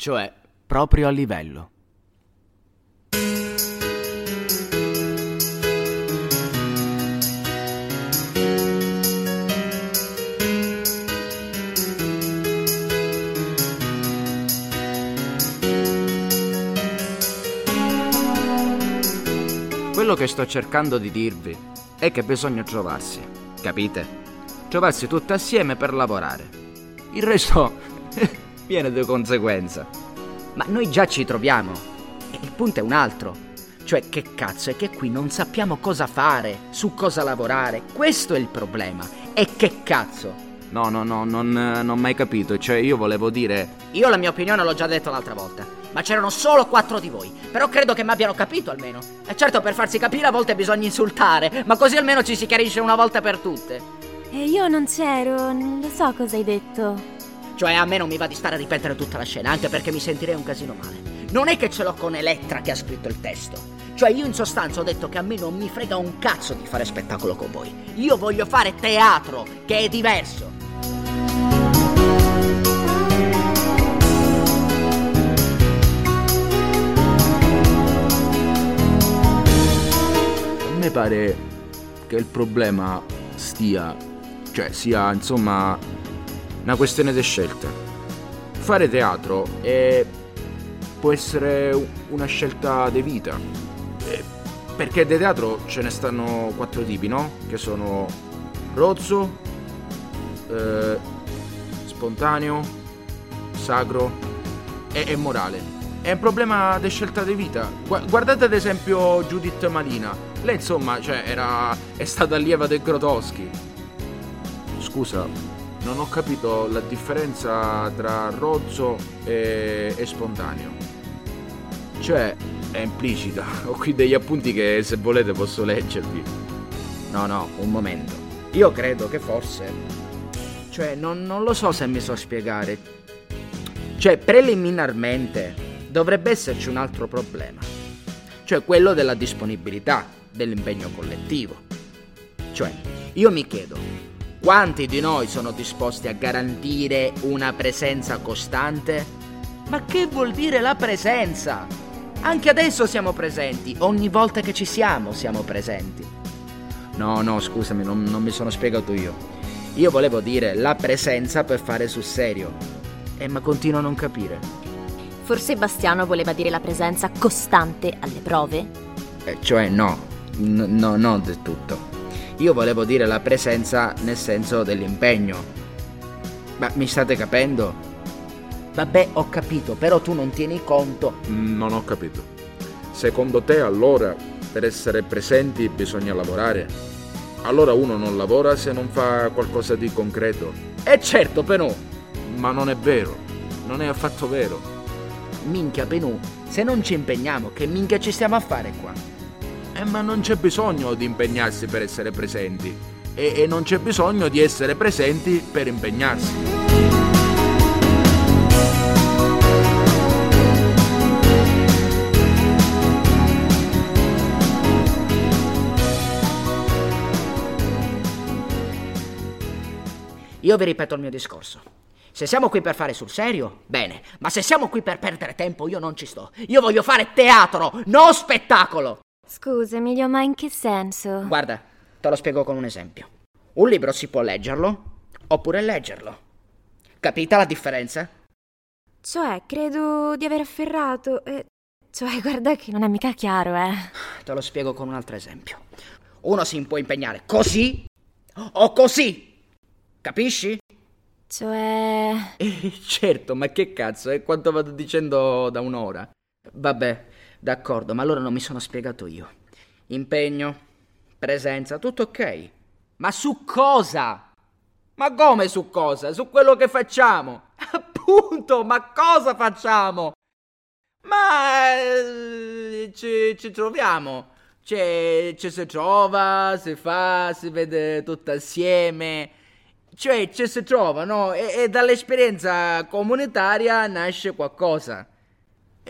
cioè proprio a livello. Quello che sto cercando di dirvi è che bisogna trovarsi, capite? Trovarsi tutti assieme per lavorare. Il resto viene di conseguenza. Ma noi già ci troviamo. E il punto è un altro. Cioè, che cazzo è che qui non sappiamo cosa fare, su cosa lavorare. Questo è il problema. E che cazzo? No, no, no, non, non ho mai capito. Cioè, io volevo dire. Io la mia opinione l'ho già detto l'altra volta ma c'erano solo quattro di voi. Però credo che mi abbiano capito almeno. E certo, per farsi capire a volte bisogna insultare, ma così almeno ci si chiarisce una volta per tutte. E io non c'ero, non lo so cosa hai detto. Cioè, a me non mi va di stare a ripetere tutta la scena, anche perché mi sentirei un casino male. Non è che ce l'ho con Elettra che ha scritto il testo. Cioè, io in sostanza ho detto che a me non mi frega un cazzo di fare spettacolo con voi. Io voglio fare teatro, che è diverso. me pare che il problema stia, cioè sia insomma una questione di scelte. Fare teatro è, può essere una scelta di vita. Perché di teatro ce ne stanno quattro tipi, no? Che sono rozzo, eh, spontaneo, sacro e, e morale. È un problema di scelta di vita. Guardate ad esempio Judith Malina lei insomma, cioè, era, è stata allieva del Grotowski. Scusa, non ho capito la differenza tra rozzo e, e spontaneo. Cioè, è implicita. Ho qui degli appunti che se volete posso leggervi. No, no, un momento. Io credo che forse... Cioè, non, non lo so se mi so spiegare. Cioè, preliminarmente dovrebbe esserci un altro problema. Cioè, quello della disponibilità dell'impegno collettivo. Cioè, io mi chiedo, quanti di noi sono disposti a garantire una presenza costante? Ma che vuol dire la presenza? Anche adesso siamo presenti, ogni volta che ci siamo siamo presenti. No, no, scusami, non, non mi sono spiegato io. Io volevo dire la presenza per fare sul serio. Eh, ma continuo a non capire. Forse Bastiano voleva dire la presenza costante alle prove? Eh, cioè no, no, non del tutto. Io volevo dire la presenza nel senso dell'impegno. Ma mi state capendo? Vabbè, ho capito, però tu non tieni conto. Non ho capito. Secondo te allora per essere presenti bisogna lavorare? Allora uno non lavora se non fa qualcosa di concreto. E certo, però. Ma non è vero. Non è affatto vero. Minchia, Penù, se non ci impegniamo, che minchia ci stiamo a fare qua? Eh, ma non c'è bisogno di impegnarsi per essere presenti. E, e non c'è bisogno di essere presenti per impegnarsi. Io vi ripeto il mio discorso. Se siamo qui per fare sul serio, bene, ma se siamo qui per perdere tempo, io non ci sto. Io voglio fare teatro, non spettacolo. Scusa Emilio, ma in che senso? Guarda, te lo spiego con un esempio. Un libro si può leggerlo oppure leggerlo. Capita la differenza? Cioè, credo di aver afferrato. Eh, cioè, guarda che non è mica chiaro, eh. Te lo spiego con un altro esempio. Uno si può impegnare così o così. Capisci? Cioè. Eh, certo, ma che cazzo, è quanto vado dicendo da un'ora. Vabbè, D'accordo, ma allora non mi sono spiegato io. Impegno, presenza, tutto ok. Ma su cosa? Ma come su cosa? Su quello che facciamo. Appunto, ma cosa facciamo? Ma eh, ci, ci, troviamo. Cioè, ci si trova, si fa, si vede tutto assieme. Cioè, ci si trova, no? E, e dall'esperienza comunitaria nasce qualcosa.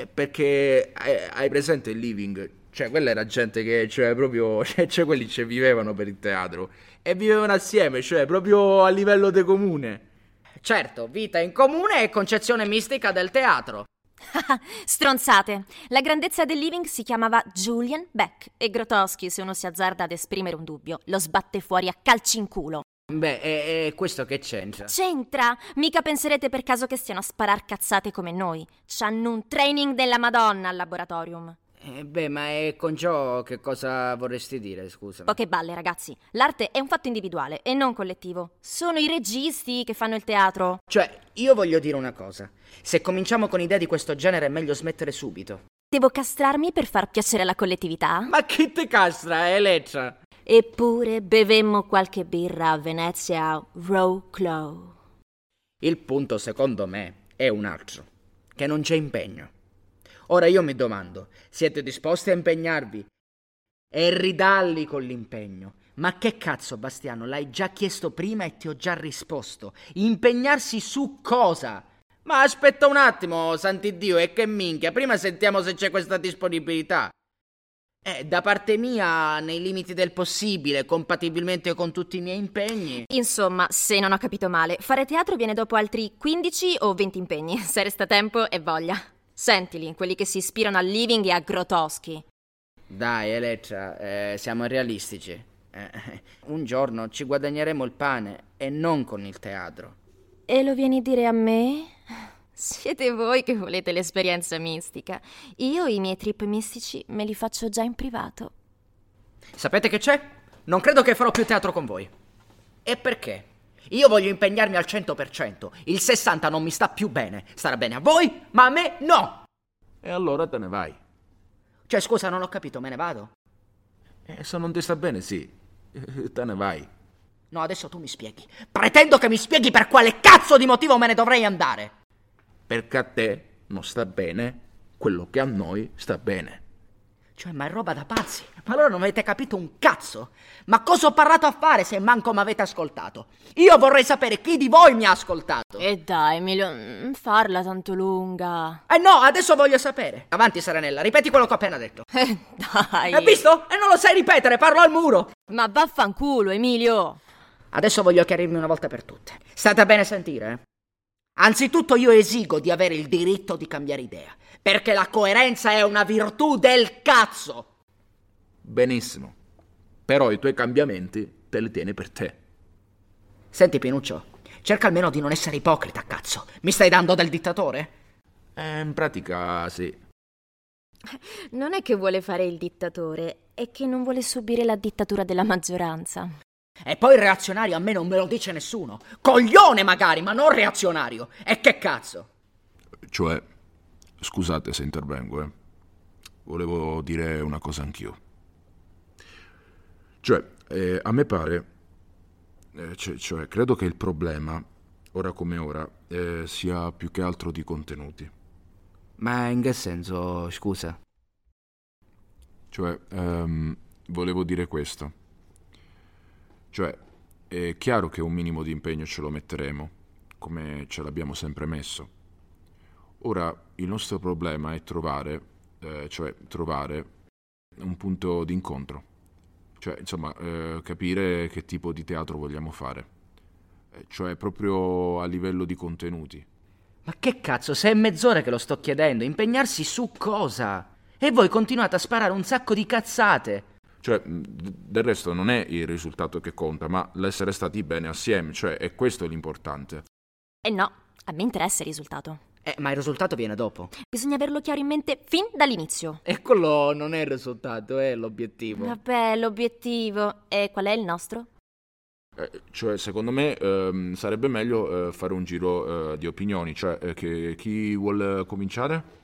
Eh, perché hai presente il living? Cioè, quella era gente che, cioè, proprio, cioè, cioè quelli ci vivevano per il teatro e vivevano assieme, cioè, proprio a livello de comune. Certo, vita in comune e concezione mistica del teatro. Stronzate. La grandezza del living si chiamava Julian Beck e Grotowski, se uno si azzarda ad esprimere un dubbio, lo sbatte fuori a calci in culo. Beh, e, e questo che c'entra? C'entra? Mica penserete per caso che stiano a sparar cazzate come noi. C'hanno un training della Madonna al laboratorium. Eh, beh, ma è con ciò che cosa vorresti dire, scusa? Poche balle, ragazzi. L'arte è un fatto individuale e non collettivo. Sono i registi che fanno il teatro. Cioè, io voglio dire una cosa. Se cominciamo con idee di questo genere è meglio smettere subito. Devo castrarmi per far piacere alla collettività? Ma chi te castra, Electra? Eppure bevemmo qualche birra a Venezia a Row Clow. Il punto, secondo me, è un altro. Che non c'è impegno. Ora io mi domando, siete disposti a impegnarvi? E ridalli con l'impegno. Ma che cazzo, Bastiano, l'hai già chiesto prima e ti ho già risposto. Impegnarsi su cosa? Ma aspetta un attimo, Sant'Iddio, e che minchia, prima sentiamo se c'è questa disponibilità. Eh, da parte mia, nei limiti del possibile, compatibilmente con tutti i miei impegni. Insomma, se non ho capito male, fare teatro viene dopo altri 15 o 20 impegni, se resta tempo e voglia. Sentili, quelli che si ispirano al living e a Grotowski. Dai, Elettra, eh, siamo realistici. Eh, un giorno ci guadagneremo il pane e non con il teatro. E lo vieni a dire a me? Siete voi che volete l'esperienza mistica. Io i miei trip mistici me li faccio già in privato. Sapete che c'è? Non credo che farò più teatro con voi. E perché? Io voglio impegnarmi al 100%. Il 60% non mi sta più bene. Starà bene a voi, ma a me no. E allora te ne vai. Cioè, scusa, non ho capito, me ne vado? E se non ti sta bene, sì. Te ne vai. No, adesso tu mi spieghi. Pretendo che mi spieghi per quale cazzo di motivo me ne dovrei andare. Perché a te non sta bene quello che a noi sta bene. Cioè, ma è roba da pazzi. Ma allora non avete capito un cazzo. Ma cosa ho parlato a fare se manco mi avete ascoltato? Io vorrei sapere chi di voi mi ha ascoltato. E dai, Emilio, non farla tanto lunga. Eh no, adesso voglio sapere. Avanti, Serenella, ripeti quello che ho appena detto. Eh dai. Hai visto? E non lo sai ripetere, parlo al muro. Ma vaffanculo, Emilio. Adesso voglio chiarirmi una volta per tutte. State bene a sentire, eh? Anzitutto io esigo di avere il diritto di cambiare idea, perché la coerenza è una virtù del cazzo. Benissimo. Però i tuoi cambiamenti te li tieni per te. Senti, Pinuccio, cerca almeno di non essere ipocrita, cazzo. Mi stai dando del dittatore? Eh, in pratica sì. Non è che vuole fare il dittatore, è che non vuole subire la dittatura della maggioranza. E poi il reazionario a me non me lo dice nessuno. Coglione magari, ma non reazionario. E che cazzo? Cioè, scusate se intervengo, eh. Volevo dire una cosa anch'io. Cioè, eh, a me pare, eh, cioè, cioè, credo che il problema, ora come ora, eh, sia più che altro di contenuti. Ma in che senso, scusa? Cioè, ehm, volevo dire questo. Cioè, è chiaro che un minimo di impegno ce lo metteremo, come ce l'abbiamo sempre messo. Ora, il nostro problema è trovare, eh, cioè trovare un punto d'incontro. Cioè, insomma, eh, capire che tipo di teatro vogliamo fare. Eh, cioè, proprio a livello di contenuti. Ma che cazzo, se è mezz'ora che lo sto chiedendo, impegnarsi su cosa? E voi continuate a sparare un sacco di cazzate. Cioè, del resto non è il risultato che conta, ma l'essere stati bene assieme, cioè è questo l'importante. E no, a me interessa il risultato. Eh, ma il risultato viene dopo. Bisogna averlo chiaro in mente fin dall'inizio. E quello non è il risultato, è l'obiettivo. Vabbè, l'obiettivo. E qual è il nostro? Eh, cioè, secondo me ehm, sarebbe meglio eh, fare un giro eh, di opinioni, cioè eh, che, chi vuole cominciare?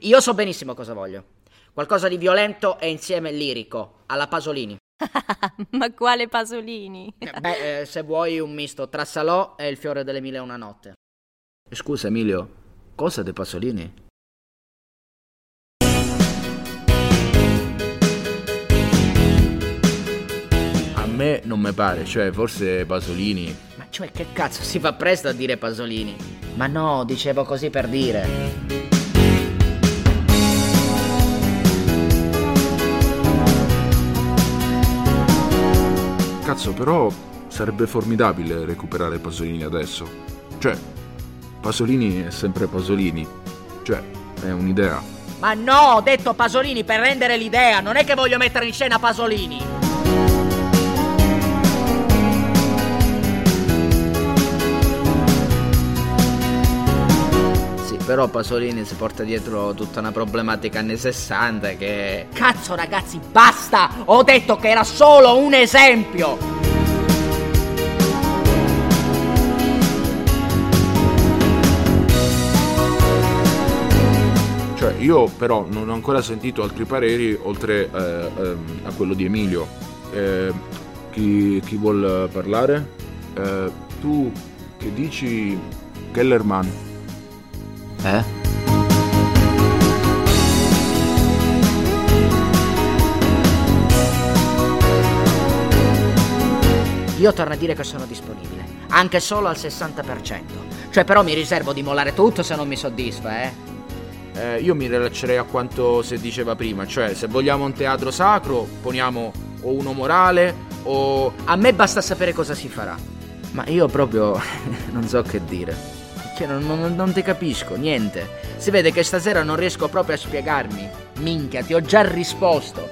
Io so benissimo cosa voglio. Qualcosa di violento e insieme lirico, alla Pasolini. Ma quale Pasolini? Beh, eh, se vuoi un misto tra Salò e il fiore delle mille e una notte. Scusa Emilio, cosa dei Pasolini? A me non mi pare, cioè forse Pasolini. Ma cioè che cazzo si fa presto a dire Pasolini? Ma no, dicevo così per dire. Cazzo, però sarebbe formidabile recuperare Pasolini adesso. Cioè, Pasolini è sempre Pasolini. Cioè, è un'idea. Ma no, ho detto Pasolini per rendere l'idea, non è che voglio mettere in scena Pasolini. Però Pasolini si porta dietro tutta una problematica anni 60 che... Cazzo ragazzi, basta! Ho detto che era solo un esempio! Cioè, io però non ho ancora sentito altri pareri oltre eh, ehm, a quello di Emilio. Eh, chi, chi vuol parlare? Eh, tu che dici Kellerman? Eh? Io torno a dire che sono disponibile, anche solo al 60%. Cioè però mi riservo di mollare tutto se non mi soddisfa, eh? Eh, io mi rilaccerei a quanto si diceva prima, cioè se vogliamo un teatro sacro poniamo o uno morale o... A me basta sapere cosa si farà. Ma io proprio non so che dire. Cioè, non, non, non ti capisco, niente. Si vede che stasera non riesco proprio a spiegarmi. Minchia, ti ho già risposto.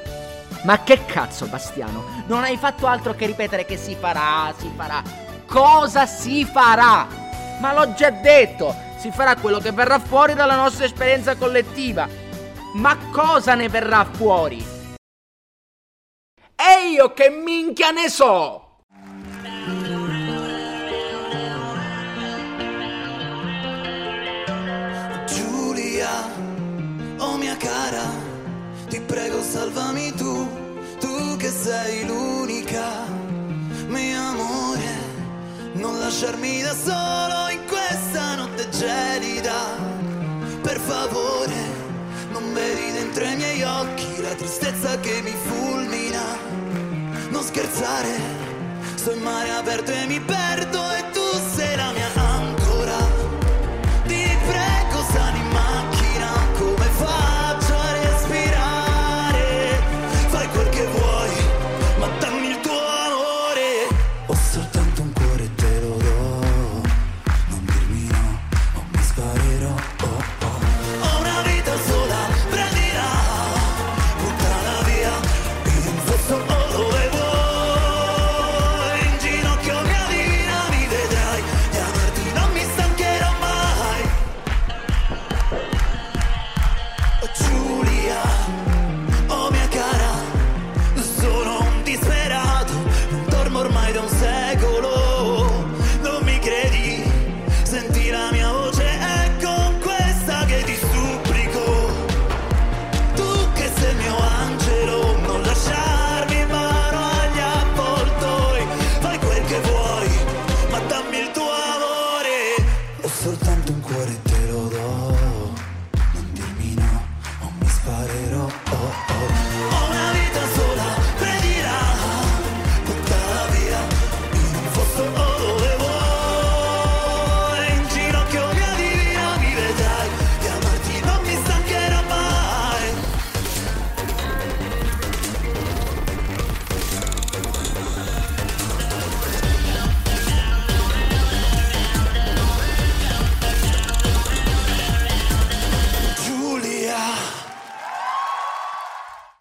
Ma che cazzo, Bastiano? Non hai fatto altro che ripetere che si farà, si farà. Cosa si farà? Ma l'ho già detto, si farà quello che verrà fuori dalla nostra esperienza collettiva. Ma cosa ne verrà fuori? E io che minchia ne so! Lasciarmi da solo in questa notte gelida, per favore, non vedi dentro i miei occhi la tristezza che mi fulmina, non scherzare, sto in mare aperto e mi perdo